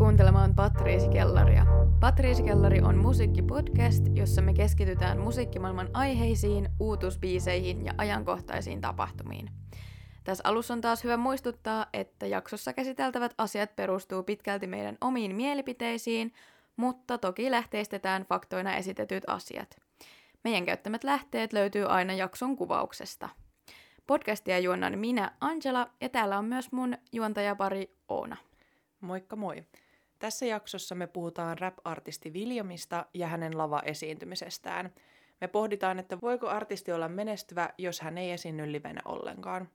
kuuntelemaan Patriisikellaria. Patriisikellari on musiikkipodcast, jossa me keskitytään musiikkimaailman aiheisiin, uutusbiiseihin ja ajankohtaisiin tapahtumiin. Tässä alussa on taas hyvä muistuttaa, että jaksossa käsiteltävät asiat perustuu pitkälti meidän omiin mielipiteisiin, mutta toki lähteistetään faktoina esitetyt asiat. Meidän käyttämät lähteet löytyy aina jakson kuvauksesta. Podcastia juonnan minä Angela ja täällä on myös mun juontajapari Oona. Moikka moi! Tässä jaksossa me puhutaan rap-artisti Williamista ja hänen lava-esiintymisestään. Me pohditaan, että voiko artisti olla menestyvä, jos hän ei esiinny livenä ollenkaan.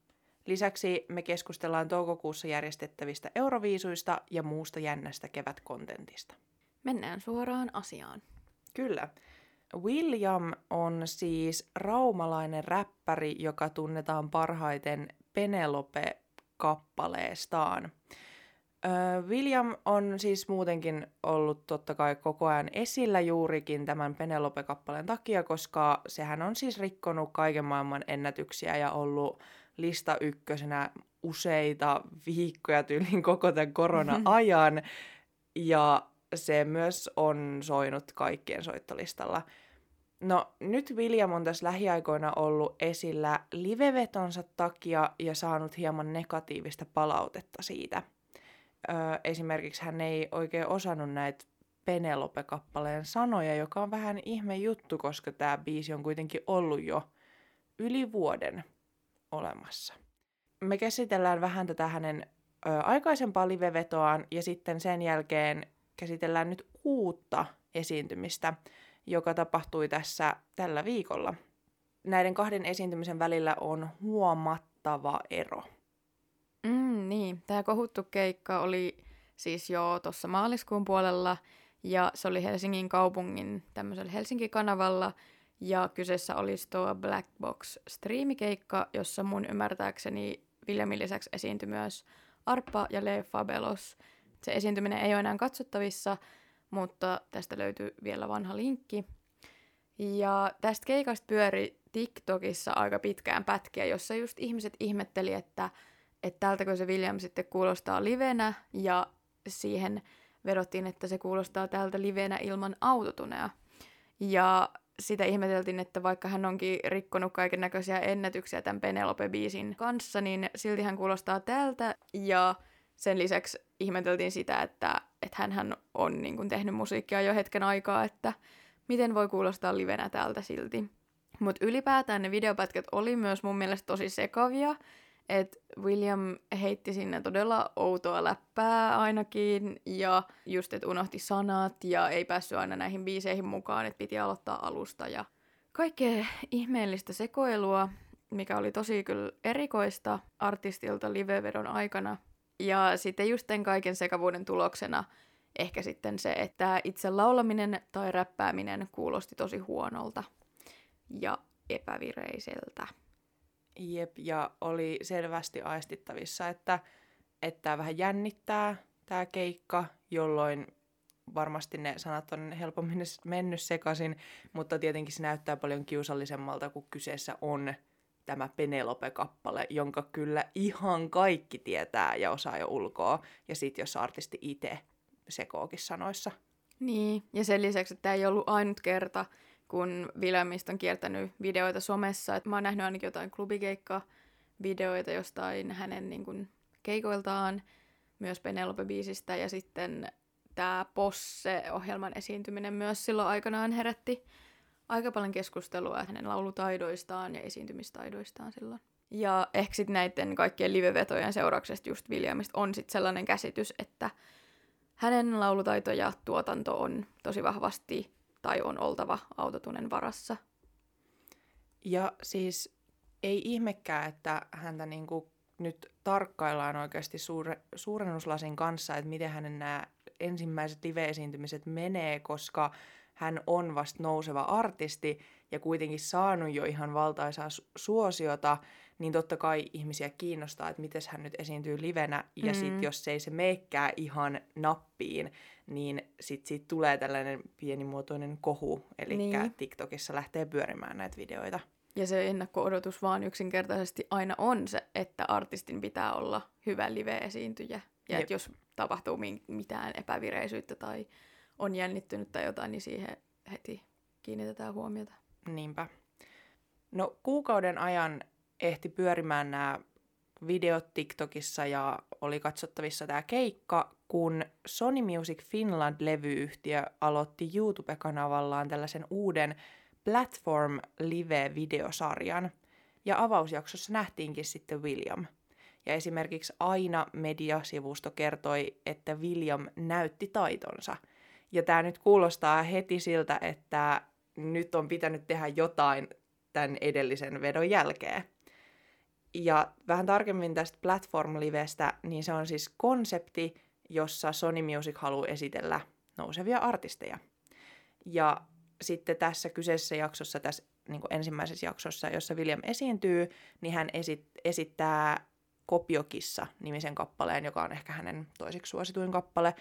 Lisäksi me keskustellaan toukokuussa järjestettävistä euroviisuista ja muusta jännästä kevätkontentista. Mennään suoraan asiaan. Kyllä. William on siis raumalainen räppäri, joka tunnetaan parhaiten Penelope-kappaleestaan. William on siis muutenkin ollut totta kai koko ajan esillä juurikin tämän Penelope-kappaleen takia, koska sehän on siis rikkonut kaiken maailman ennätyksiä ja ollut lista ykkösenä useita viikkoja tyylin koko tämän korona-ajan. Ja se myös on soinut kaikkien soittolistalla. No nyt William on tässä lähiaikoina ollut esillä livevetonsa takia ja saanut hieman negatiivista palautetta siitä. Öö, esimerkiksi hän ei oikein osannut näitä Penelope-kappaleen sanoja, joka on vähän ihme juttu, koska tämä biisi on kuitenkin ollut jo yli vuoden olemassa. Me käsitellään vähän tätä hänen ö, aikaisempaa livevetoaan ja sitten sen jälkeen käsitellään nyt uutta esiintymistä, joka tapahtui tässä tällä viikolla. Näiden kahden esiintymisen välillä on huomattava ero. Niin, tämä kohuttu keikka oli siis jo tuossa maaliskuun puolella ja se oli Helsingin kaupungin tämmöisellä Helsinki-kanavalla ja kyseessä olisi tuo Black Box striimikeikka, jossa mun ymmärtääkseni Viljamin lisäksi esiintyi myös Arpa ja Le Fabelos. Se esiintyminen ei ole enää katsottavissa, mutta tästä löytyy vielä vanha linkki. Ja tästä keikasta pyöri TikTokissa aika pitkään pätkiä, jossa just ihmiset ihmetteli, että, että tältäkö se William sitten kuulostaa livenä, ja siihen vedottiin, että se kuulostaa tältä livenä ilman autotunea. Ja sitä ihmeteltiin, että vaikka hän onkin rikkonut kaiken näköisiä ennätyksiä tämän Penelope-biisin kanssa, niin silti hän kuulostaa tältä. Ja sen lisäksi ihmeteltiin sitä, että, että hän on niin kuin, tehnyt musiikkia jo hetken aikaa, että miten voi kuulostaa livenä täältä silti. Mutta ylipäätään ne videopätkät oli myös mun mielestä tosi sekavia, että William heitti sinne todella outoa läppää ainakin, ja just, että unohti sanat, ja ei päässyt aina näihin biiseihin mukaan, että piti aloittaa alusta, ja kaikkea ihmeellistä sekoilua, mikä oli tosi kyllä erikoista artistilta livevedon aikana. Ja sitten just tämän kaiken sekavuuden tuloksena ehkä sitten se, että itse laulaminen tai räppääminen kuulosti tosi huonolta ja epävireiseltä. Jep, ja oli selvästi aistittavissa, että, että vähän jännittää tämä keikka, jolloin varmasti ne sanat on helpommin mennyt sekaisin, mutta tietenkin se näyttää paljon kiusallisemmalta, kun kyseessä on tämä Penelope-kappale, jonka kyllä ihan kaikki tietää ja osaa jo ulkoa. Ja sitten jos artisti itse sekookin sanoissa. Niin, ja sen lisäksi, että tämä ei ollut ainut kerta, kun Williamista on kiertänyt videoita somessa. Et mä oon nähnyt ainakin jotain klubikeikka-videoita jostain hänen niin kun, keikoiltaan, myös Penelope-biisistä, ja sitten tämä Posse-ohjelman esiintyminen myös silloin aikanaan herätti aika paljon keskustelua hänen laulutaidoistaan ja esiintymistaidoistaan silloin. Ja ehkä sitten näiden kaikkien livevetojen seurauksesta just Williamista on sitten sellainen käsitys, että hänen laulutaito ja tuotanto on tosi vahvasti tai on oltava autotunen varassa. Ja siis ei ihmekään, että häntä niinku nyt tarkkaillaan oikeasti suure, suurennuslasin kanssa, että miten hänen nämä ensimmäiset live-esiintymiset menee, koska hän on vasta nouseva artisti ja kuitenkin saanut jo ihan valtaisaa suosiota, niin totta kai ihmisiä kiinnostaa, että miten hän nyt esiintyy livenä. Ja mm. sitten jos ei se meikää ihan nappiin, niin sitten siitä tulee tällainen pienimuotoinen kohu. Eli niin. TikTokissa lähtee pyörimään näitä videoita. Ja se ennakko-odotus vaan yksinkertaisesti aina on se, että artistin pitää olla hyvä live-esiintyjä. Ja että jos tapahtuu mitään epävireisyyttä tai on jännittynyt tai jotain, niin siihen heti kiinnitetään huomiota. Niinpä. No kuukauden ajan ehti pyörimään nämä videot TikTokissa ja oli katsottavissa tämä keikka, kun Sony Music Finland-levyyhtiö aloitti YouTube-kanavallaan tällaisen uuden Platform Live-videosarjan. Ja avausjaksossa nähtiinkin sitten William. Ja esimerkiksi Aina mediasivusto kertoi, että William näytti taitonsa. Ja tämä nyt kuulostaa heti siltä, että nyt on pitänyt tehdä jotain tämän edellisen vedon jälkeen. Ja vähän tarkemmin tästä Platform Livestä, niin se on siis konsepti, jossa Sony Music haluaa esitellä nousevia artisteja. Ja sitten tässä kyseisessä jaksossa, tässä niin ensimmäisessä jaksossa, jossa William esiintyy, niin hän esit- esittää Kopiokissa-nimisen kappaleen, joka on ehkä hänen toiseksi suosituin kappale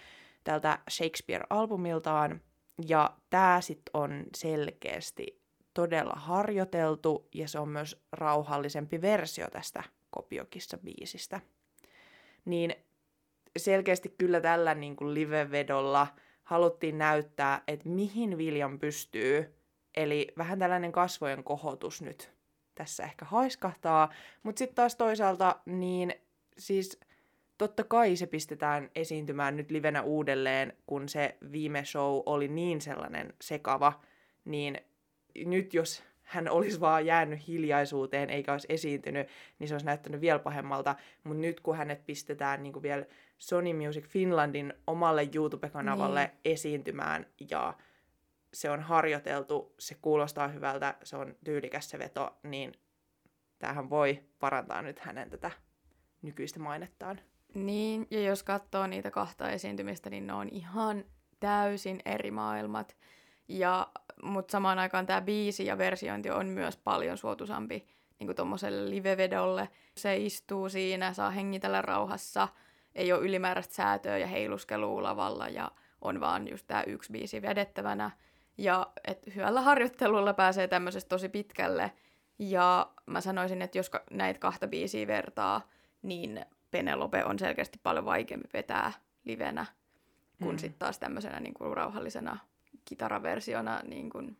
tältä Shakespeare-albumiltaan. Ja tämä sitten on selkeästi todella harjoiteltu ja se on myös rauhallisempi versio tästä Kopiokissa-biisistä. Niin selkeästi kyllä tällä niin kuin live-vedolla haluttiin näyttää, että mihin William pystyy. Eli vähän tällainen kasvojen kohotus nyt tässä ehkä haiskahtaa. Mutta sitten taas toisaalta, niin siis totta kai se pistetään esiintymään nyt livenä uudelleen, kun se viime show oli niin sellainen sekava, niin nyt jos hän olisi vaan jäänyt hiljaisuuteen eikä olisi esiintynyt, niin se olisi näyttänyt vielä pahemmalta. Mutta nyt kun hänet pistetään niin kuin vielä Sony Music Finlandin omalle YouTube-kanavalle niin. esiintymään ja se on harjoiteltu, se kuulostaa hyvältä, se on tyylikäs se veto, niin tämähän voi parantaa nyt hänen tätä nykyistä mainettaan. Niin, ja jos katsoo niitä kahta esiintymistä, niin ne on ihan täysin eri maailmat. Ja, mutta samaan aikaan tämä biisi ja versiointi on myös paljon suotuisampi niin tuommoiselle live-vedolle. Se istuu siinä, saa hengitellä rauhassa, ei ole ylimääräistä säätöä ja heiluskelua lavalla ja on vaan just tämä yksi biisi vedettävänä. Ja et hyvällä harjoittelulla pääsee tämmöisestä tosi pitkälle. Ja mä sanoisin, että jos näitä kahta biisiä vertaa, niin Penelope on selkeästi paljon vaikeampi vetää livenä kuin mm. sitten taas tämmöisenä niin kuin rauhallisena kitaraversiona niin kuin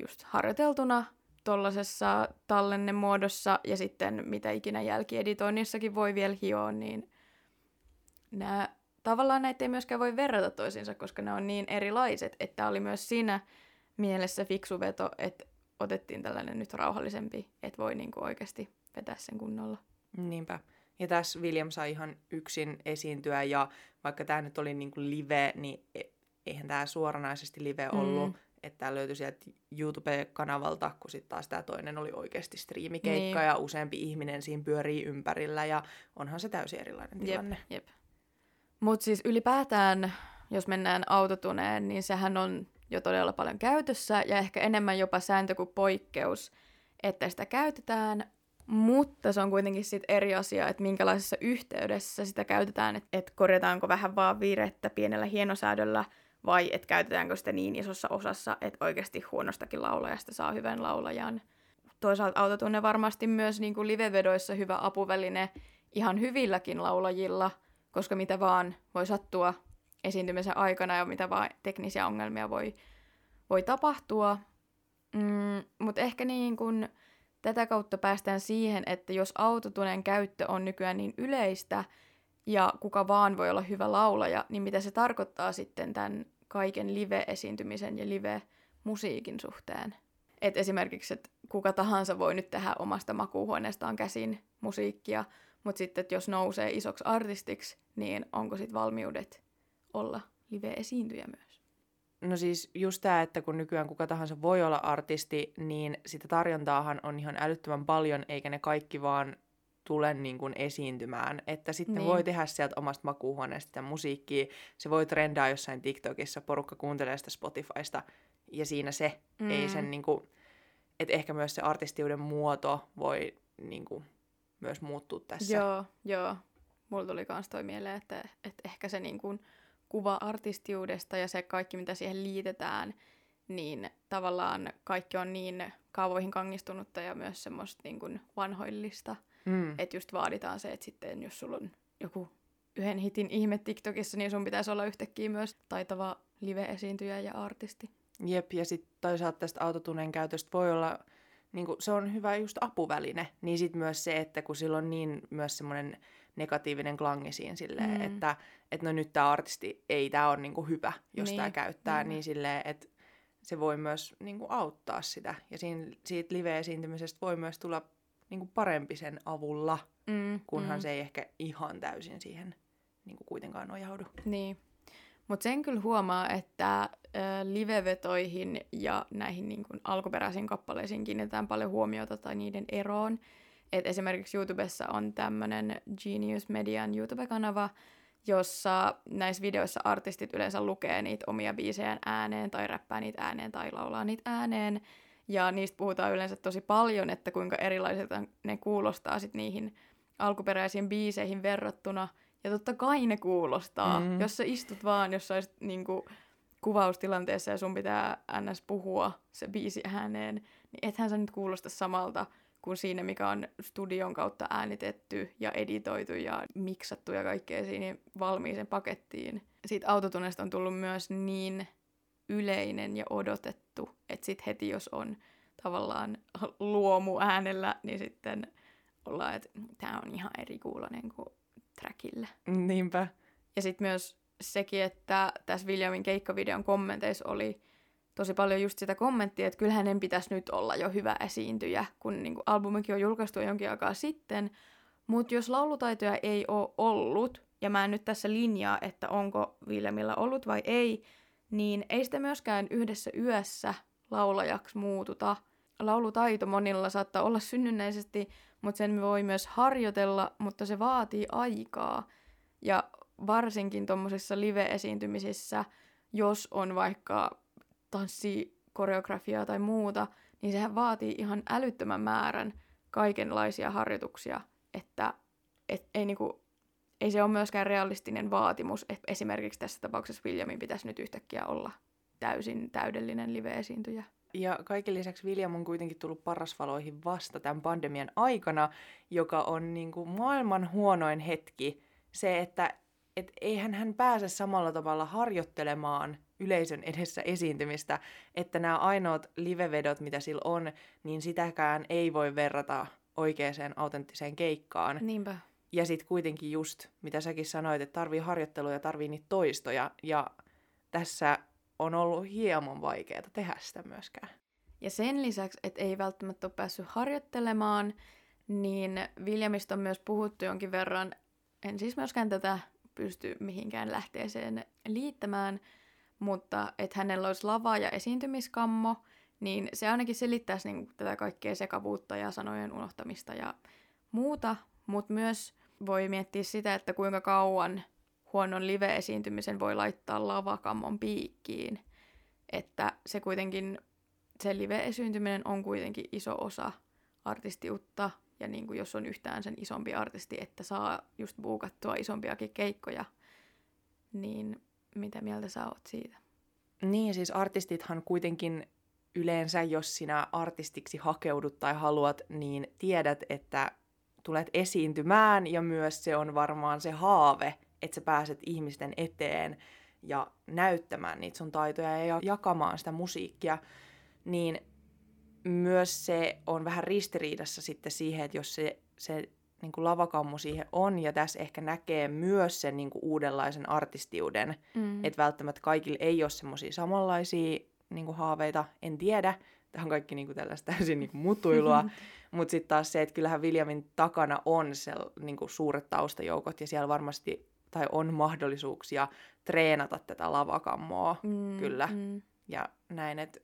just harjoiteltuna tuollaisessa tallennemuodossa ja sitten mitä ikinä jälkieditoinnissakin voi vielä hioa, niin nämä, tavallaan näitä ei myöskään voi verrata toisiinsa, koska ne on niin erilaiset, että oli myös siinä mielessä fiksu veto, että otettiin tällainen nyt rauhallisempi, että voi niin kuin oikeasti vetää sen kunnolla. Niinpä. Ja tässä William sai ihan yksin esiintyä ja vaikka tämä nyt oli niin kuin live, niin e- eihän tämä suoranaisesti live ollut. Mm. Että tämä löytyi sieltä YouTube-kanavalta, kun sitten taas tämä toinen oli oikeasti striimikeikka niin. ja useampi ihminen siinä pyörii ympärillä ja onhan se täysin erilainen tilanne. Jep, jep. Mutta siis ylipäätään, jos mennään autotuneen, niin sehän on jo todella paljon käytössä ja ehkä enemmän jopa sääntö kuin poikkeus, että sitä käytetään, mutta se on kuitenkin sit eri asia, että minkälaisessa yhteydessä sitä käytetään, että et korjataanko vähän vaan viirettä pienellä hienosäädöllä vai että käytetäänkö sitä niin isossa osassa, että oikeasti huonostakin laulajasta saa hyvän laulajan. Toisaalta autotunne varmasti myös niin kuin livevedoissa hyvä apuväline ihan hyvilläkin laulajilla, koska mitä vaan voi sattua esiintymisen aikana ja mitä vaan teknisiä ongelmia voi, voi tapahtua. Mm, Mutta ehkä niin kun tätä kautta päästään siihen, että jos autotunen käyttö on nykyään niin yleistä ja kuka vaan voi olla hyvä laulaja, niin mitä se tarkoittaa sitten tämän kaiken live-esiintymisen ja live-musiikin suhteen. Et esimerkiksi, että kuka tahansa voi nyt tehdä omasta makuuhuoneestaan käsin musiikkia, mutta sitten, että jos nousee isoksi artistiksi, niin onko sitten valmiudet olla live-esiintyjä myös? No siis just tämä, että kun nykyään kuka tahansa voi olla artisti, niin sitä tarjontaahan on ihan älyttömän paljon, eikä ne kaikki vaan tule niin kuin esiintymään. Että sitten niin. voi tehdä sieltä omasta makuuhuoneesta musiikkia. Se voi trendaa jossain TikTokissa, porukka kuuntelee sitä Spotifysta ja siinä se. Mm. Ei sen niin kuin, että ehkä myös se artistiuden muoto voi niin kuin, myös muuttua tässä. Joo, joo. Mulla tuli myös toi mieleen, että, että ehkä se niin kuin kuva artistiudesta ja se kaikki, mitä siihen liitetään, niin tavallaan kaikki on niin kaavoihin kangistunutta ja myös semmoista niin kuin vanhoillista. Mm. Että just vaaditaan se, että sitten jos sulla on joku yhden hitin ihme TikTokissa, niin sun pitäisi olla yhtäkkiä myös taitava live-esiintyjä ja artisti. Jep, ja sitten toisaalta tästä autotuneen käytöstä voi olla, niin se on hyvä just apuväline, niin sitten myös se, että kun sillä on niin myös semmoinen negatiivinen klangi siinä silleen, mm. että, että no nyt tämä artisti, ei tämä ole niinku hyvä, jos niin. tämä käyttää, mm. niin silleen, että se voi myös niinku auttaa sitä. Ja siinä, siitä live-esiintymisestä voi myös tulla niinku parempi sen avulla, mm. kunhan mm. se ei ehkä ihan täysin siihen niinku kuitenkaan nojaudu. Niin. Mutta sen kyllä huomaa, että äh, livevetoihin ja näihin niin kuin alkuperäisiin kappaleisiin kiinnitetään paljon huomiota tai niiden eroon. Et esimerkiksi YouTubessa on tämmöinen Genius Median YouTube-kanava, jossa näissä videoissa artistit yleensä lukee niitä omia biisejään ääneen tai räppää niitä ääneen tai laulaa niitä ääneen. Ja niistä puhutaan yleensä tosi paljon, että kuinka erilaisilta ne kuulostaa sit niihin alkuperäisiin biiseihin verrattuna. Ja totta kai ne kuulostaa. Mm. Jos sä istut vaan jossain niinku, kuvaustilanteessa ja sun pitää ns. puhua se biisi ääneen, niin ethän sä nyt kuulosta samalta kuin siinä, mikä on studion kautta äänitetty ja editoitu ja miksattu ja kaikkea siinä valmiiseen pakettiin. Siitä autotunnesta on tullut myös niin yleinen ja odotettu, että sitten heti jos on tavallaan luomu äänellä, niin sitten ollaan, että tämä on ihan eri kuulonen kuin trackillä. Niinpä. Ja sitten myös sekin, että tässä Williamin keikkavideon kommenteissa oli tosi paljon just sitä kommenttia, että kyllähän hänen pitäisi nyt olla jo hyvä esiintyjä, kun niin kuin albumikin on julkaistu jonkin aikaa sitten. Mutta jos laulutaitoja ei ole ollut, ja mä en nyt tässä linjaa, että onko Williamilla ollut vai ei, niin ei sitä myöskään yhdessä yössä laulajaksi muututa. Laulutaito monilla saattaa olla synnynnäisesti, mutta sen voi myös harjoitella, mutta se vaatii aikaa. Ja varsinkin tuommoisissa live-esiintymisissä, jos on vaikka tanssikoreografiaa tai muuta, niin sehän vaatii ihan älyttömän määrän kaikenlaisia harjoituksia, että et, ei, niinku, ei se ole myöskään realistinen vaatimus, että esimerkiksi tässä tapauksessa Williamin pitäisi nyt yhtäkkiä olla täysin täydellinen live-esiintyjä. Ja kaiken lisäksi William on kuitenkin tullut parasvaloihin vasta tämän pandemian aikana, joka on niin kuin maailman huonoin hetki. Se, että et eihän hän pääse samalla tavalla harjoittelemaan yleisön edessä esiintymistä, että nämä ainoat livevedot, mitä sillä on, niin sitäkään ei voi verrata oikeaan autenttiseen keikkaan. Niinpä. Ja sitten kuitenkin just, mitä säkin sanoit, että tarvii harjoittelua ja tarvii niitä toistoja, ja tässä on ollut hieman vaikeaa tehdä sitä myöskään. Ja sen lisäksi, että ei välttämättä ole päässyt harjoittelemaan, niin Williamista on myös puhuttu jonkin verran, en siis myöskään tätä pysty mihinkään lähteeseen liittämään, mutta että hänellä olisi lava- ja esiintymiskammo, niin se ainakin selittäisi niin tätä kaikkea sekavuutta ja sanojen unohtamista ja muuta, mutta myös voi miettiä sitä, että kuinka kauan huonon live-esiintymisen voi laittaa lavakammon piikkiin. Että se kuitenkin, se live-esiintyminen on kuitenkin iso osa artistiutta, ja niin kuin jos on yhtään sen isompi artisti, että saa just buukattua isompiakin keikkoja, niin mitä mieltä sä oot siitä? Niin, siis artistithan kuitenkin yleensä, jos sinä artistiksi hakeudut tai haluat, niin tiedät, että tulet esiintymään ja myös se on varmaan se haave, että sä pääset ihmisten eteen ja näyttämään niitä sun taitoja ja jakamaan sitä musiikkia, niin myös se on vähän ristiriidassa sitten siihen, että jos se, se niin kuin lavakammu siihen on, ja tässä ehkä näkee myös sen niin kuin uudenlaisen artistiuden, mm. että välttämättä kaikille ei ole semmoisia samanlaisia niin kuin haaveita, en tiedä, tämä on kaikki niin kuin tällaista täysin niin kuin mutuilua, mutta sitten taas se, että kyllähän Williamin takana on se niin kuin suuret taustajoukot, ja siellä varmasti tai on mahdollisuuksia treenata tätä lavakammoa, mm, kyllä, mm. ja näin, että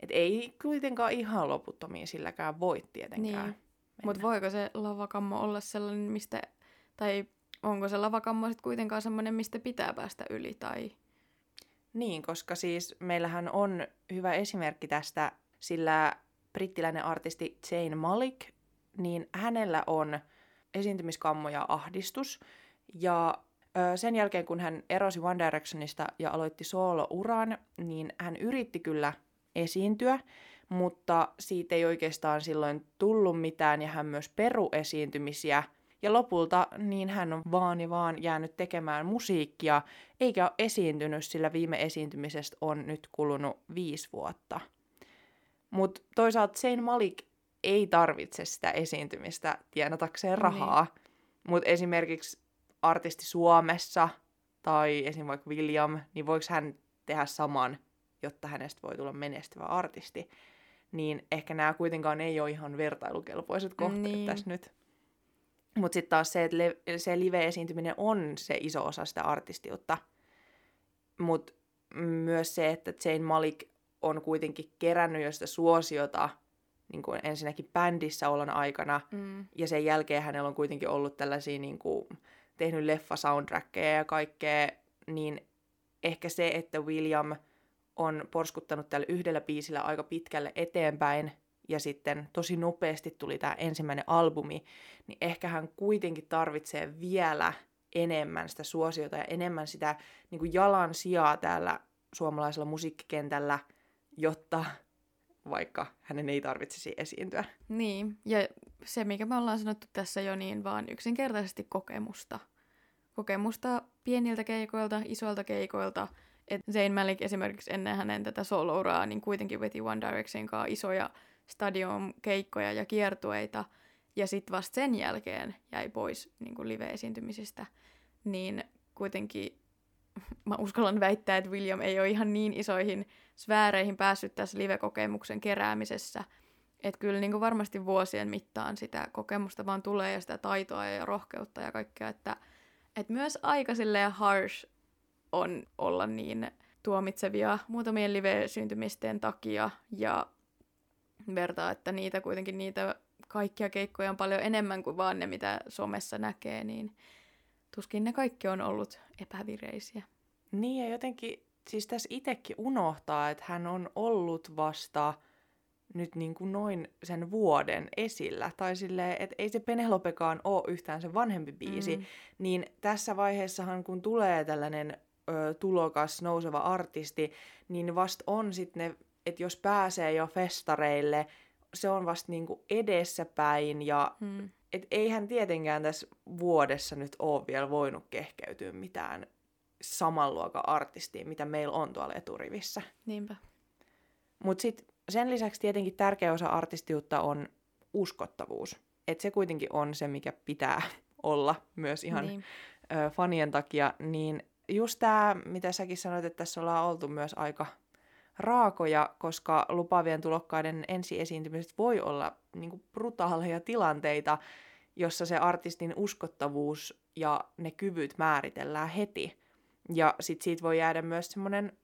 et ei kuitenkaan ihan loputtomiin silläkään voi tietenkään. Niin. Mutta voiko se lavakammo olla sellainen, mistä, tai onko se lavakammo sitten kuitenkaan sellainen, mistä pitää päästä yli? Tai... Niin, koska siis meillähän on hyvä esimerkki tästä, sillä brittiläinen artisti Jane Malik, niin hänellä on esiintymiskammo ja ahdistus. Ja sen jälkeen, kun hän erosi One Directionista ja aloitti solo-uran, niin hän yritti kyllä esiintyä, mutta siitä ei oikeastaan silloin tullut mitään ja hän myös peru esiintymisiä. Ja lopulta niin hän on vaan ja vaan jäänyt tekemään musiikkia, eikä ole esiintynyt, sillä viime esiintymisestä on nyt kulunut viisi vuotta. Mutta toisaalta Sein Malik ei tarvitse sitä esiintymistä tienatakseen rahaa. Niin. Mutta esimerkiksi artisti Suomessa tai esim. vaikka William, niin voiko hän tehdä saman, jotta hänestä voi tulla menestyvä artisti? Niin ehkä nämä kuitenkaan ei ole ihan vertailukelpoiset kohteet niin. tässä nyt. Mutta sitten taas se, että le- se live-esiintyminen on se iso osa sitä artistiutta. Mutta myös se, että Jane Malik on kuitenkin kerännyt jo sitä suosiota niin kuin ensinnäkin bändissä olon aikana, mm. ja sen jälkeen hänellä on kuitenkin ollut tällaisia, niin kuin, tehnyt leffa-soundtrackeja ja kaikkea, niin ehkä se, että William on porskuttanut tällä yhdellä biisillä aika pitkälle eteenpäin, ja sitten tosi nopeasti tuli tämä ensimmäinen albumi, niin ehkä hän kuitenkin tarvitsee vielä enemmän sitä suosiota ja enemmän sitä niin kuin jalan sijaa täällä suomalaisella musiikkikentällä, jotta vaikka hänen ei tarvitsisi esiintyä. Niin, ja se mikä me ollaan sanottu tässä jo, niin vaan yksinkertaisesti kokemusta. Kokemusta pieniltä keikoilta, isoilta keikoilta. Et Zayn Malik esimerkiksi ennen hänen tätä solouraa, niin kuitenkin veti One Direction kanssa isoja stadion-keikkoja ja kiertueita, ja sitten vasta sen jälkeen jäi pois niin live-esiintymisistä, niin kuitenkin mä uskallan väittää, että William ei ole ihan niin isoihin sfääreihin päässyt tässä live-kokemuksen keräämisessä. Että kyllä niin kuin varmasti vuosien mittaan sitä kokemusta vaan tulee ja sitä taitoa ja rohkeutta ja kaikkea, että, että myös aika harsh on olla niin tuomitsevia muutamien live-syntymisten takia ja vertaa, että niitä kuitenkin niitä kaikkia keikkoja on paljon enemmän kuin vaan ne, mitä somessa näkee, niin tuskin ne kaikki on ollut epävireisiä. Niin ja jotenkin, siis tässä itsekin unohtaa, että hän on ollut vasta nyt niin kuin noin sen vuoden esillä. Tai silleen, että ei se Penelopekaan ole yhtään se vanhempi biisi. Mm. Niin tässä vaiheessahan, kun tulee tällainen ö, tulokas, nouseva artisti, niin vast on sitten ne, että jos pääsee jo festareille, se on vasta niinku edessäpäin ja mm. Et eihän tietenkään tässä vuodessa nyt ole vielä voinut kehkeytyä mitään saman luokan artistiin, mitä meillä on tuolla eturivissä. Niinpä. Mutta sitten sen lisäksi tietenkin tärkeä osa artistiutta on uskottavuus. Että se kuitenkin on se, mikä pitää olla myös ihan niin. ö, fanien takia. Niin just tämä, mitä säkin sanoit, että tässä ollaan oltu myös aika raakoja, koska lupaavien tulokkaiden ensiesiintymiset voi olla niin kuin brutaaleja tilanteita, jossa se artistin uskottavuus ja ne kyvyt määritellään heti. Ja sit siitä voi jäädä myös semmoinen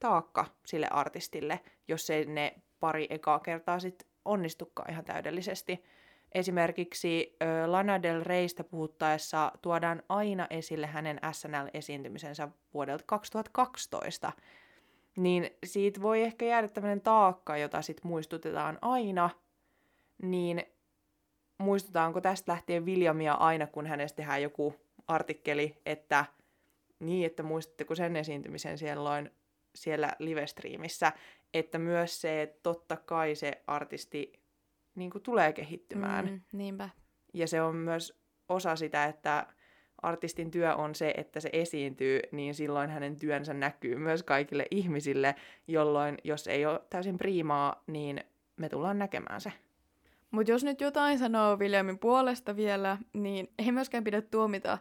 taakka sille artistille, jos ei ne pari ekaa kertaa sit onnistukaan ihan täydellisesti. Esimerkiksi Lana Del Reystä puhuttaessa tuodaan aina esille hänen SNL-esiintymisensä vuodelta 2012. Niin siitä voi ehkä jäädä tämmöinen taakka, jota sitten muistutetaan aina. Niin muistutaanko tästä lähtien Williamia aina, kun hänestä tehdään joku artikkeli, että niin, että muistatteko sen esiintymisen siellä, siellä live-striimissä, että myös se, että totta kai se artisti niin kuin tulee kehittymään. Mm, niinpä. Ja se on myös osa sitä, että artistin työ on se, että se esiintyy, niin silloin hänen työnsä näkyy myös kaikille ihmisille, jolloin jos ei ole täysin priimaa, niin me tullaan näkemään se. Mutta jos nyt jotain sanoo Williamin puolesta vielä, niin ei myöskään pidä tuomita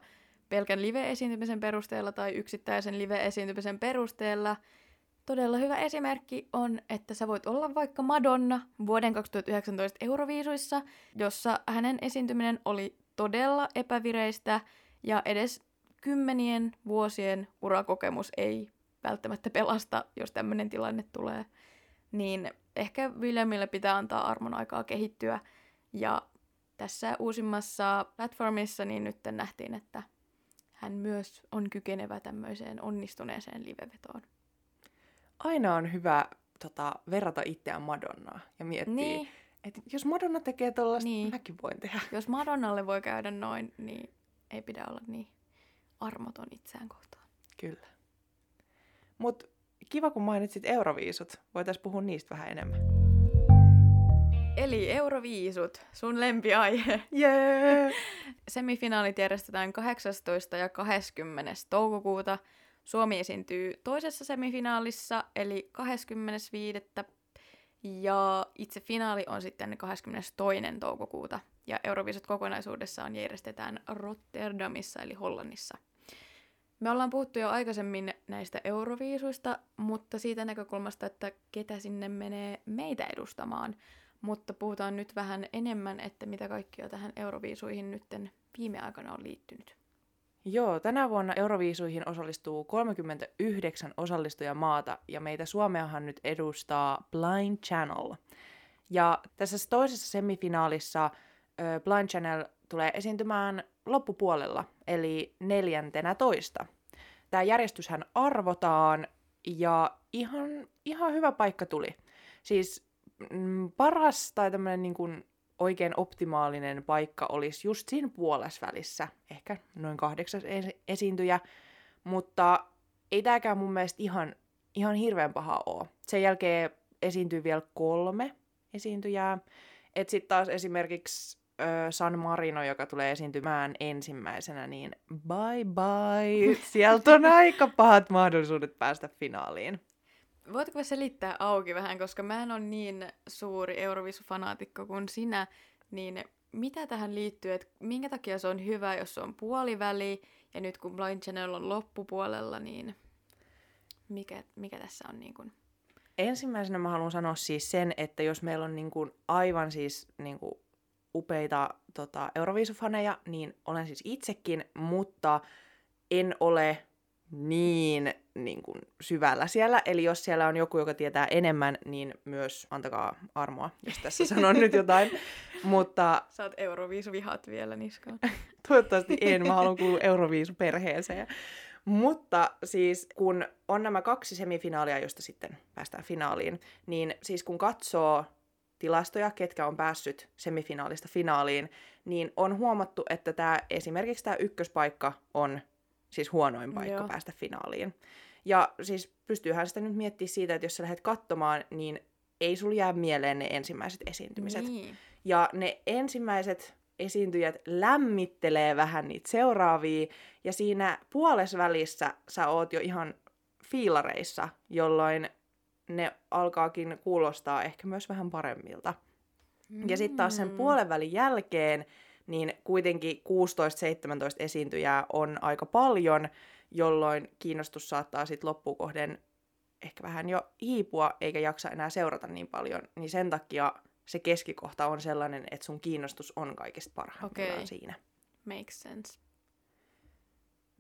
pelkän live-esiintymisen perusteella tai yksittäisen live-esiintymisen perusteella. Todella hyvä esimerkki on, että sä voit olla vaikka Madonna vuoden 2019 Euroviisuissa, jossa hänen esiintyminen oli todella epävireistä ja edes kymmenien vuosien urakokemus ei välttämättä pelasta, jos tämmöinen tilanne tulee. Niin ehkä Williamille pitää antaa armon aikaa kehittyä. Ja tässä uusimmassa platformissa niin nyt nähtiin, että hän myös on kykenevä tämmöiseen onnistuneeseen livevetoon. Aina on hyvä tota, verrata itseään Madonnaa ja miettiä, niin. että jos Madonna tekee tollaista, niin. mäkin voin tehdä. Jos Madonnalle voi käydä noin, niin ei pidä olla niin armoton itseään kohtaan. Kyllä. Mutta kiva, kun mainitsit Euroviisut. Voitaisiin puhua niistä vähän enemmän. Eli Euroviisut, sun lempiaihe. Yeah. Semifinaalit järjestetään 18. ja 20. toukokuuta. Suomi esiintyy toisessa semifinaalissa, eli 25. Ja itse finaali on sitten 22. toukokuuta. Ja Euroviisut kokonaisuudessaan järjestetään Rotterdamissa, eli Hollannissa. Me ollaan puhuttu jo aikaisemmin näistä euroviisuista, mutta siitä näkökulmasta, että ketä sinne menee meitä edustamaan. Mutta puhutaan nyt vähän enemmän, että mitä kaikkia tähän euroviisuihin nytten viime aikana on liittynyt. Joo, tänä vuonna Euroviisuihin osallistuu 39 osallistujamaata ja meitä Suomeahan nyt edustaa Blind Channel. Ja tässä toisessa semifinaalissa Blind Channel tulee esiintymään loppupuolella, eli neljäntenä toista. Tämä järjestyshän arvotaan ja ihan, ihan hyvä paikka tuli. Siis mm, paras tai tämmöinen niin kuin oikein optimaalinen paikka olisi just siinä puolesvälissä, ehkä noin kahdeksas esiintyjä, mutta ei tämäkään mun mielestä ihan, ihan hirveän paha ole. Sen jälkeen esiintyy vielä kolme esiintyjää, että sitten taas esimerkiksi San Marino, joka tulee esiintymään ensimmäisenä, niin bye bye. Sieltä on aika pahat mahdollisuudet päästä finaaliin. Voitko selittää auki vähän, koska mä en ole niin suuri Eurovisu-fanaatikko kuin sinä, niin mitä tähän liittyy, että minkä takia se on hyvä, jos se on puoliväli, ja nyt kun Blind Channel on loppupuolella, niin mikä, mikä tässä on niin kuin... Ensimmäisenä mä haluan sanoa siis sen, että jos meillä on niin kuin aivan siis niin kuin upeita tota, Euroviisufaneja, niin olen siis itsekin, mutta en ole niin, niin kuin syvällä siellä. Eli jos siellä on joku, joka tietää enemmän, niin myös antakaa armoa, jos tässä sanon nyt jotain. Mutta... Saat Euroviisuvihat vielä niskaan. Toivottavasti en, mä haluan kuulua Euroviisu-perheeseen. Mutta siis kun on nämä kaksi semifinaalia, josta sitten päästään finaaliin, niin siis kun katsoo tilastoja, ketkä on päässyt semifinaalista finaaliin, niin on huomattu, että tämä, esimerkiksi tämä ykköspaikka on siis huonoin paikka Joo. päästä finaaliin. Ja siis pystyyhän sitä nyt miettimään siitä, että jos sä lähdet katsomaan, niin ei sul jää mieleen ne ensimmäiset esiintymiset. Niin. Ja ne ensimmäiset esiintyjät lämmittelee vähän niitä seuraavia, ja siinä puolesvälissä sä oot jo ihan fiilareissa, jolloin ne alkaakin kuulostaa ehkä myös vähän paremmilta. Mm. Ja sitten taas sen mm. puolen välin jälkeen, niin kuitenkin 16-17 esiintyjää on aika paljon, jolloin kiinnostus saattaa sitten loppukohden ehkä vähän jo hiipua, eikä jaksa enää seurata niin paljon. Niin sen takia se keskikohta on sellainen, että sun kiinnostus on kaikista parhaimmillaan okay. siinä. Makes sense.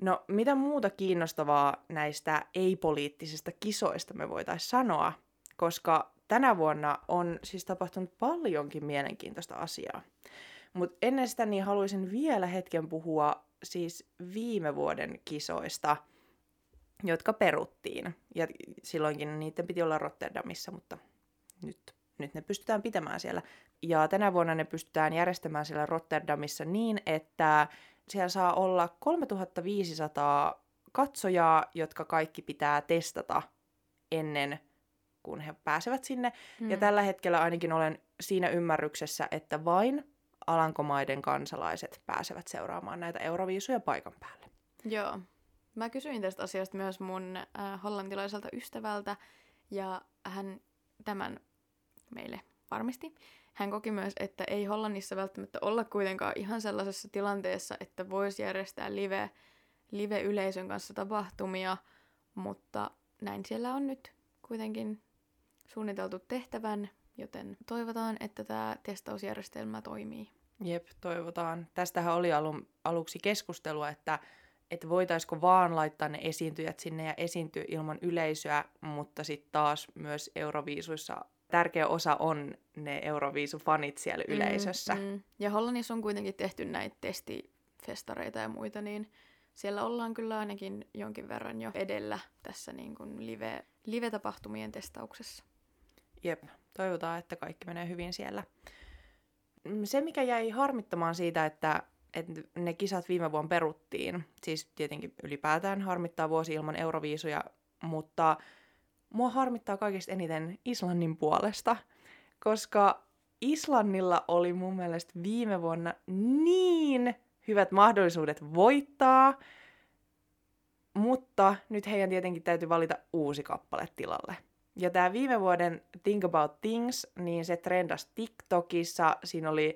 No, mitä muuta kiinnostavaa näistä ei-poliittisista kisoista me voitaisiin sanoa, koska tänä vuonna on siis tapahtunut paljonkin mielenkiintoista asiaa. Mutta ennen sitä niin haluaisin vielä hetken puhua siis viime vuoden kisoista, jotka peruttiin. Ja silloinkin niiden piti olla Rotterdamissa, mutta nyt, nyt ne pystytään pitämään siellä. Ja tänä vuonna ne pystytään järjestämään siellä Rotterdamissa niin, että siellä saa olla 3500 katsojaa, jotka kaikki pitää testata ennen kuin he pääsevät sinne. Mm. Ja tällä hetkellä ainakin olen siinä ymmärryksessä, että vain Alankomaiden kansalaiset pääsevät seuraamaan näitä euroviisuja paikan päälle. Joo. Mä kysyin tästä asiasta myös mun äh, hollantilaiselta ystävältä, ja hän tämän meille varmisti. Hän koki myös, että ei Hollannissa välttämättä olla kuitenkaan ihan sellaisessa tilanteessa, että voisi järjestää live, live-yleisön kanssa tapahtumia, mutta näin siellä on nyt kuitenkin suunniteltu tehtävän, joten toivotaan, että tämä testausjärjestelmä toimii. Jep, toivotaan. Tästähän oli alun, aluksi keskustelua, että, että voitaisiko vaan laittaa ne esiintyjät sinne ja esiintyä ilman yleisöä, mutta sitten taas myös Euroviisuissa tärkeä osa on ne Euroviisu-fanit siellä mm, yleisössä. Mm. Ja Hollannissa on kuitenkin tehty näitä testifestareita ja muita, niin siellä ollaan kyllä ainakin jonkin verran jo edellä tässä niin kuin live, live-tapahtumien testauksessa. Jep, toivotaan, että kaikki menee hyvin siellä. Mm, se, mikä jäi harmittamaan siitä, että, että ne kisat viime vuonna peruttiin, siis tietenkin ylipäätään harmittaa vuosi ilman Euroviisuja, mutta mua harmittaa kaikista eniten Islannin puolesta, koska Islannilla oli mun mielestä viime vuonna niin hyvät mahdollisuudet voittaa, mutta nyt heidän tietenkin täytyy valita uusi kappale tilalle. Ja tämä viime vuoden Think About Things, niin se trendas TikTokissa. Siinä oli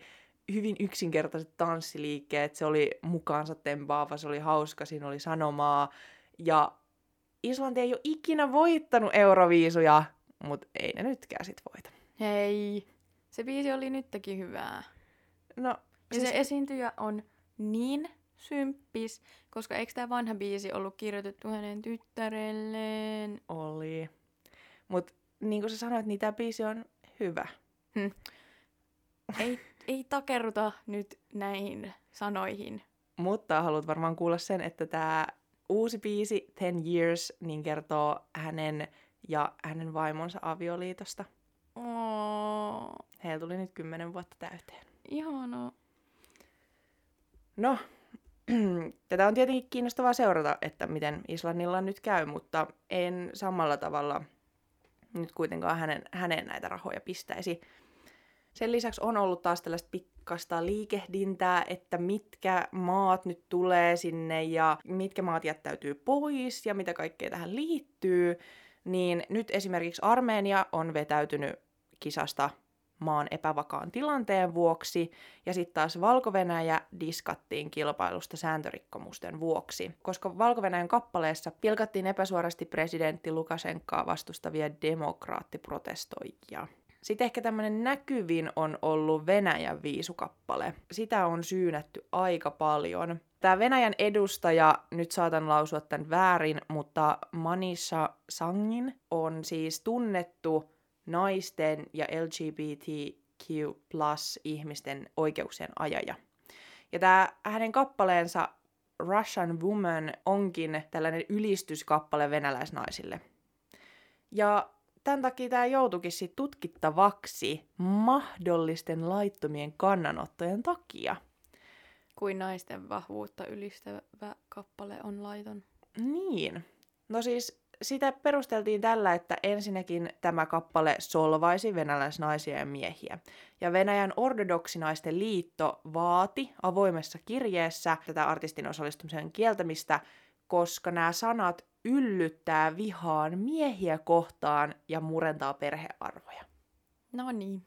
hyvin yksinkertaiset tanssiliikkeet, se oli mukaansa tempaava, se oli hauska, siinä oli sanomaa. Ja Islanti ei ole ikinä voittanut Euroviisuja, mutta ei ne nytkään sit voita. Hei, se biisi oli nytkin hyvää. No, Ja siis, se esiintyjä on niin symppis, koska eikö tämä vanha biisi ollut kirjoitettu hänen tyttärelleen? oli. Mutta niin kuin sä sanoit, niin tämä biisi on hyvä. Ei, ei takerruta nyt näihin sanoihin. Mutta haluat varmaan kuulla sen, että tämä uusi biisi, Ten Years, niin kertoo hänen ja hänen vaimonsa avioliitosta. Oh, Heillä tuli nyt kymmenen vuotta täyteen. ihanaa. No, tätä on tietenkin kiinnostavaa seurata, että miten Islannilla nyt käy, mutta en samalla tavalla nyt kuitenkaan hänen, hänen näitä rahoja pistäisi. Sen lisäksi on ollut taas tällaista pikkasta liikehdintää, että mitkä maat nyt tulee sinne ja mitkä maat jättäytyy pois ja mitä kaikkea tähän liittyy. Niin nyt esimerkiksi Armenia on vetäytynyt kisasta maan epävakaan tilanteen vuoksi, ja sitten taas valko diskattiin kilpailusta sääntörikkomusten vuoksi, koska valko kappaleessa pilkattiin epäsuorasti presidentti Lukashenkaa vastustavia demokraattiprotestoijia. Sitten ehkä tämmöinen näkyvin on ollut Venäjän viisukappale. Sitä on syynätty aika paljon. Tämä Venäjän edustaja, nyt saatan lausua tämän väärin, mutta Manisha Sangin on siis tunnettu naisten ja LGBTQ plus ihmisten oikeuksien ajaja. Ja tämä hänen kappaleensa Russian Woman onkin tällainen ylistyskappale venäläisnaisille. Ja tämän takia tämä joutuikin sit tutkittavaksi mahdollisten laittomien kannanottojen takia. Kuin naisten vahvuutta ylistävä kappale on laiton. Niin. No siis sitä perusteltiin tällä, että ensinnäkin tämä kappale solvaisi venäläisnaisia ja miehiä. Ja Venäjän ortodoksinaisten liitto vaati avoimessa kirjeessä tätä artistin osallistumisen kieltämistä, koska nämä sanat yllyttää vihaan miehiä kohtaan ja murentaa perhearvoja. No niin.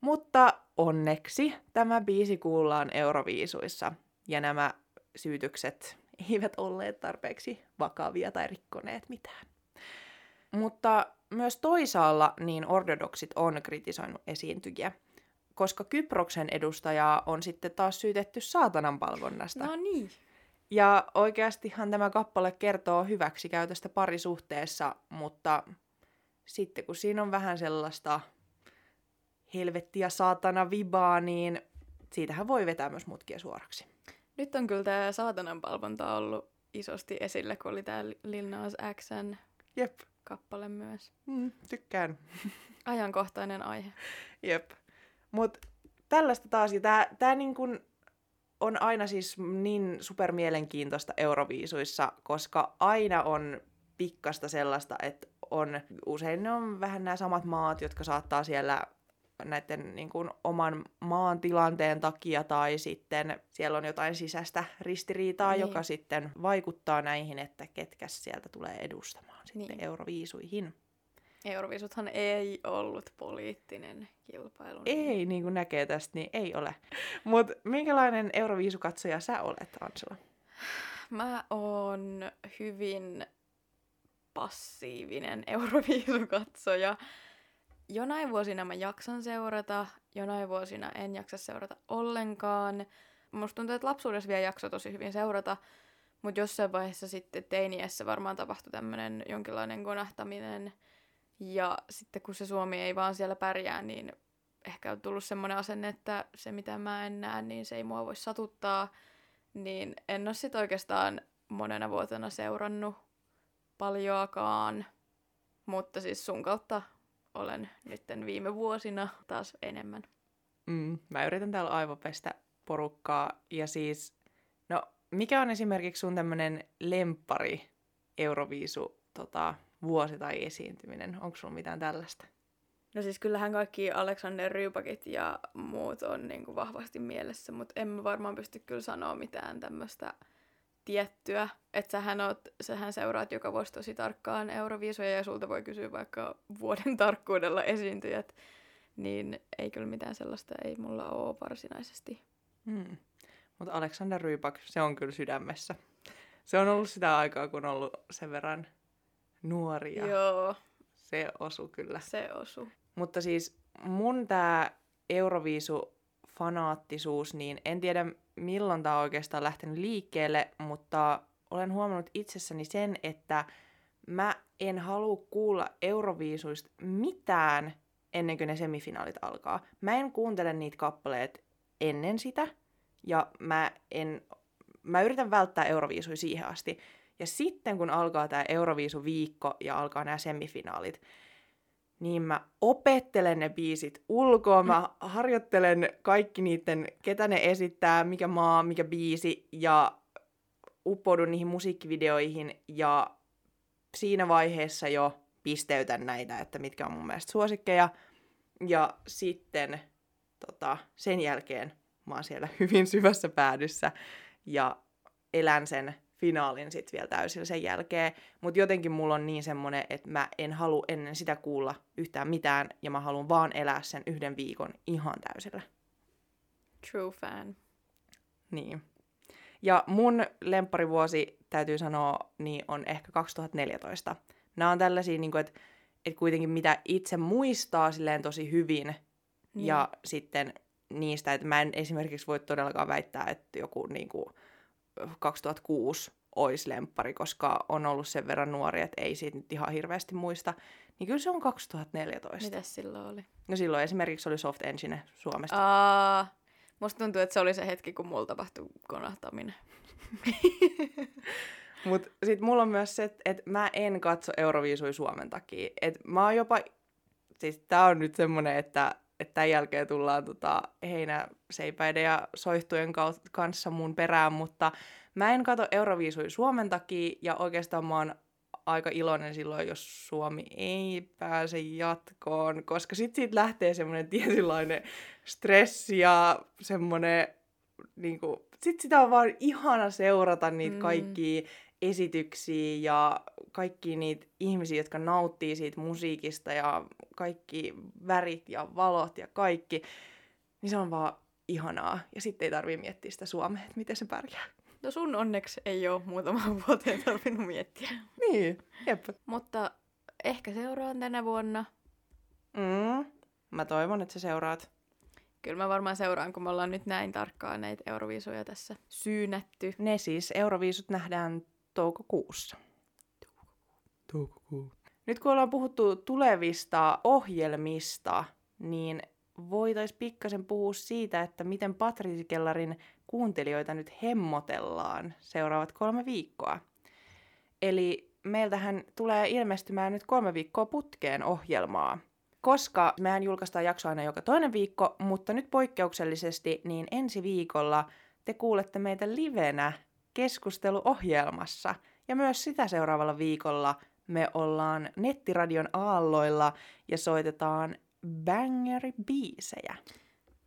Mutta onneksi tämä biisi kuullaan Euroviisuissa, ja nämä syytykset eivät olleet tarpeeksi vakavia tai rikkoneet mitään. Mutta myös toisaalla niin ortodoksit on kritisoinut esiintyjiä, koska Kyproksen edustajaa on sitten taas syytetty saatanan palvonnasta. No niin. Ja oikeastihan tämä kappale kertoo hyväksikäytöstä parisuhteessa, mutta sitten kun siinä on vähän sellaista helvettiä saatana vibaa, niin siitähän voi vetää myös mutkia suoraksi. Nyt on kyllä tämä saatanan palvonta ollut isosti esillä, kun oli tämä Lil Nas Xn Jep, kappale myös. mm, tykkään. Ajankohtainen aihe. Jep. Mut tällaista taas, ja tää niin kun on aina siis niin supermielenkiintoista Euroviisuissa, koska aina on pikkasta sellaista, että on, usein ne on vähän nämä samat maat, jotka saattaa siellä näiden niin kuin, oman maan tilanteen takia tai sitten siellä on jotain sisäistä ristiriitaa, Niin. joka sitten vaikuttaa näihin, että ketkä sieltä tulee edustamaan sitten Niin. Euroviisuihin. Euroviisuthan ei ollut poliittinen kilpailu. Ei, niin kuin näkee tästä, niin ei ole. Mutta minkälainen Euroviisukatsoja sä olet, Angela? Mä oon hyvin passiivinen Euroviisukatsoja. Jonain vuosina mä jaksan seurata, jonain vuosina en jaksa seurata ollenkaan. Musta tuntuu, että lapsuudessa vielä jakso tosi hyvin seurata, mutta jossain vaiheessa sitten teiniässä varmaan tapahtui tämmöinen jonkinlainen konahtaminen. Ja sitten kun se Suomi ei vaan siellä pärjää, niin ehkä on tullut semmoinen asenne, että se mitä mä en näe, niin se ei mua voi satuttaa. Niin en ole sit oikeastaan monena vuotena seurannut paljoakaan. Mutta siis sun kautta olen nytten viime vuosina taas enemmän. Mm, mä yritän täällä aivopestä porukkaa. Ja siis, no, mikä on esimerkiksi sun tämmönen lempari Euroviisu tota, vuosi tai esiintyminen? Onko sulla mitään tällaista? No siis kyllähän kaikki Alexander Rybakit ja muut on niin kuin vahvasti mielessä, mutta emme varmaan pysty kyllä sanoa mitään tämmöistä tiettyä. Että sähän, oot, sähän seuraat joka vuosi tosi tarkkaan Euroviisuja ja sulta voi kysyä vaikka vuoden tarkkuudella esiintyjät. Niin ei kyllä mitään sellaista, ei mulla ole varsinaisesti. Hmm. Mutta Alexander Rybak, se on kyllä sydämessä. Se on ollut sitä aikaa, kun on ollut sen verran nuoria. Joo. Se osu kyllä. Se osu. Mutta siis mun tämä Euroviisu-fanaattisuus, niin en tiedä milloin tämä on oikeastaan lähtenyt liikkeelle, mutta olen huomannut itsessäni sen, että mä en halua kuulla Euroviisuista mitään ennen kuin ne semifinaalit alkaa. Mä en kuuntele niitä kappaleet ennen sitä, ja mä, en, mä yritän välttää Euroviisuja siihen asti. Ja sitten kun alkaa tämä Euroviisu-viikko ja alkaa nämä semifinaalit, niin mä opettelen ne biisit ulkoa, mä harjoittelen kaikki niiden, ketä ne esittää, mikä maa, mikä biisi, ja uppoudun niihin musiikkivideoihin, ja siinä vaiheessa jo pisteytän näitä, että mitkä on mun mielestä suosikkeja, ja sitten tota, sen jälkeen mä oon siellä hyvin syvässä päädyssä, ja elän sen finaalin sitten vielä täysillä sen jälkeen. Mutta jotenkin mulla on niin semmonen, että mä en halua ennen sitä kuulla yhtään mitään, ja mä haluan vaan elää sen yhden viikon ihan täysillä. True fan. Niin. Ja mun lempparivuosi, täytyy sanoa, niin on ehkä 2014. Nämä on tällaisia, niin että et kuitenkin mitä itse muistaa silleen tosi hyvin, niin. ja sitten niistä, että mä en esimerkiksi voi todellakaan väittää, että joku niin kuin, 2006 olisi lemppari, koska on ollut sen verran nuori, että ei siitä nyt ihan hirveästi muista. Niin kyllä se on 2014. Mitäs silloin oli? No silloin esimerkiksi oli Soft Engine Suomesta. Aa, musta tuntuu, että se oli se hetki, kun mulla tapahtui konahtaminen. Mutta sitten mulla on myös se, että mä en katso Euroviisui Suomen takia. Et mä oon jopa, siis tää on nyt semmonen, että että tämän jälkeen tullaan tota, heinäseipäiden ja soihtujen kanssa mun perään, mutta mä en katso Euroviisui Suomen takia, ja oikeastaan mä oon aika iloinen silloin, jos Suomi ei pääse jatkoon, koska sitten siitä lähtee semmoinen tietynlainen stressi ja semmoinen, niinku, sit sitä on vaan ihana seurata niitä mm. kaikkia esityksiä ja kaikki niitä ihmisiä, jotka nauttii siitä musiikista ja kaikki värit ja valot ja kaikki, niin se on vaan ihanaa. Ja sitten ei tarvii miettiä sitä Suomea, että miten se pärjää. No sun onneksi ei ole muutama vuoteen tarvinnut miettiä. niin, jep. Mutta ehkä seuraan tänä vuonna. Mm, mä toivon, että sä seuraat. Kyllä mä varmaan seuraan, kun me ollaan nyt näin tarkkaan näitä Euroviisuja tässä syynätty. Ne siis, Euroviisut nähdään toukokuussa. Toukokuu. Nyt kun ollaan puhuttu tulevista ohjelmista, niin voitaisiin pikkasen puhua siitä, että miten Patrisi kuuntelijoita nyt hemmotellaan seuraavat kolme viikkoa. Eli meiltähän tulee ilmestymään nyt kolme viikkoa putkeen ohjelmaa. Koska mehän julkaistaan jakso aina joka toinen viikko, mutta nyt poikkeuksellisesti, niin ensi viikolla te kuulette meitä livenä keskusteluohjelmassa. Ja myös sitä seuraavalla viikolla me ollaan nettiradion aalloilla ja soitetaan banger-biisejä.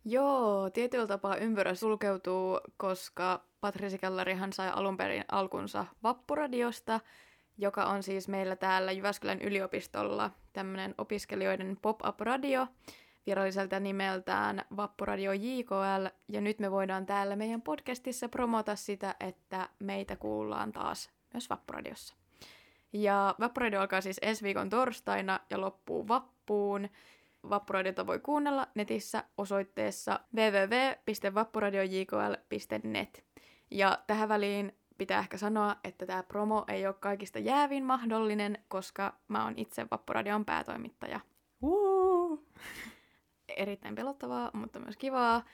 Joo, tietyllä tapaa ympyrä sulkeutuu, koska Patrici Kellarihan sai alun perin alkunsa Vappuradiosta, joka on siis meillä täällä Jyväskylän yliopistolla tämmöinen opiskelijoiden pop-up-radio, viralliselta nimeltään Vappuradio JKL, ja nyt me voidaan täällä meidän podcastissa promota sitä, että meitä kuullaan taas myös Vappuradiossa. Ja Vappuradio alkaa siis ensi viikon torstaina ja loppuu vappuun. Vappuradiota voi kuunnella netissä osoitteessa www.vappuradiojkl.net. Ja tähän väliin pitää ehkä sanoa, että tämä promo ei ole kaikista jäävin mahdollinen, koska mä oon itse Vappuradion päätoimittaja. Uh! Erittäin pelottavaa, mutta myös kivaa.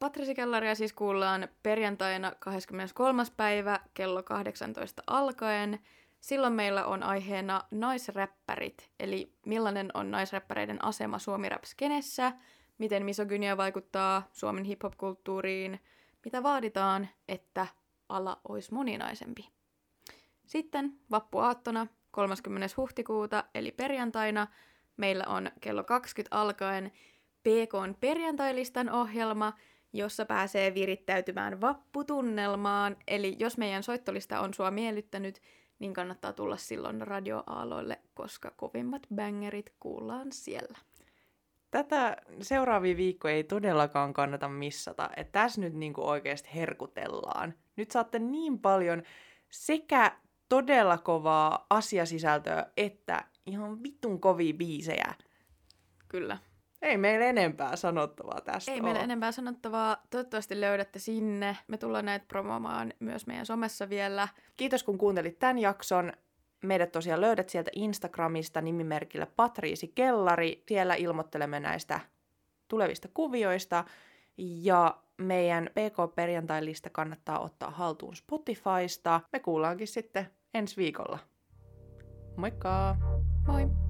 Patrisi Kellaria siis kuullaan perjantaina 23. päivä kello 18 alkaen. Silloin meillä on aiheena naisräppärit, eli millainen on naisräppäreiden asema suomi-rap-skenessä, miten misogynia vaikuttaa Suomen hip-hop-kulttuuriin, mitä vaaditaan, että ala olisi moninaisempi. Sitten vappuaattona 30. huhtikuuta, eli perjantaina, meillä on kello 20 alkaen PKn perjantailistan ohjelma, jossa pääsee virittäytymään vapputunnelmaan. Eli jos meidän soittolista on sua miellyttänyt, niin kannattaa tulla silloin radioaaloille, koska kovimmat bangerit kuullaan siellä. Tätä seuraavia viikkoja ei todellakaan kannata missata, että tässä nyt niinku oikeasti herkutellaan. Nyt saatte niin paljon sekä todella kovaa asiasisältöä, että ihan vitun kovia biisejä. Kyllä. Ei meillä enempää sanottavaa tästä Ei meillä enempää sanottavaa. Toivottavasti löydätte sinne. Me tullaan näitä promomaan myös meidän somessa vielä. Kiitos kun kuuntelit tämän jakson. Meidät tosiaan löydät sieltä Instagramista nimimerkillä Patriisi Kellari. Siellä ilmoittelemme näistä tulevista kuvioista. Ja meidän PK-perjantailista kannattaa ottaa haltuun Spotifysta. Me kuullaankin sitten ensi viikolla. Moikka! Moi!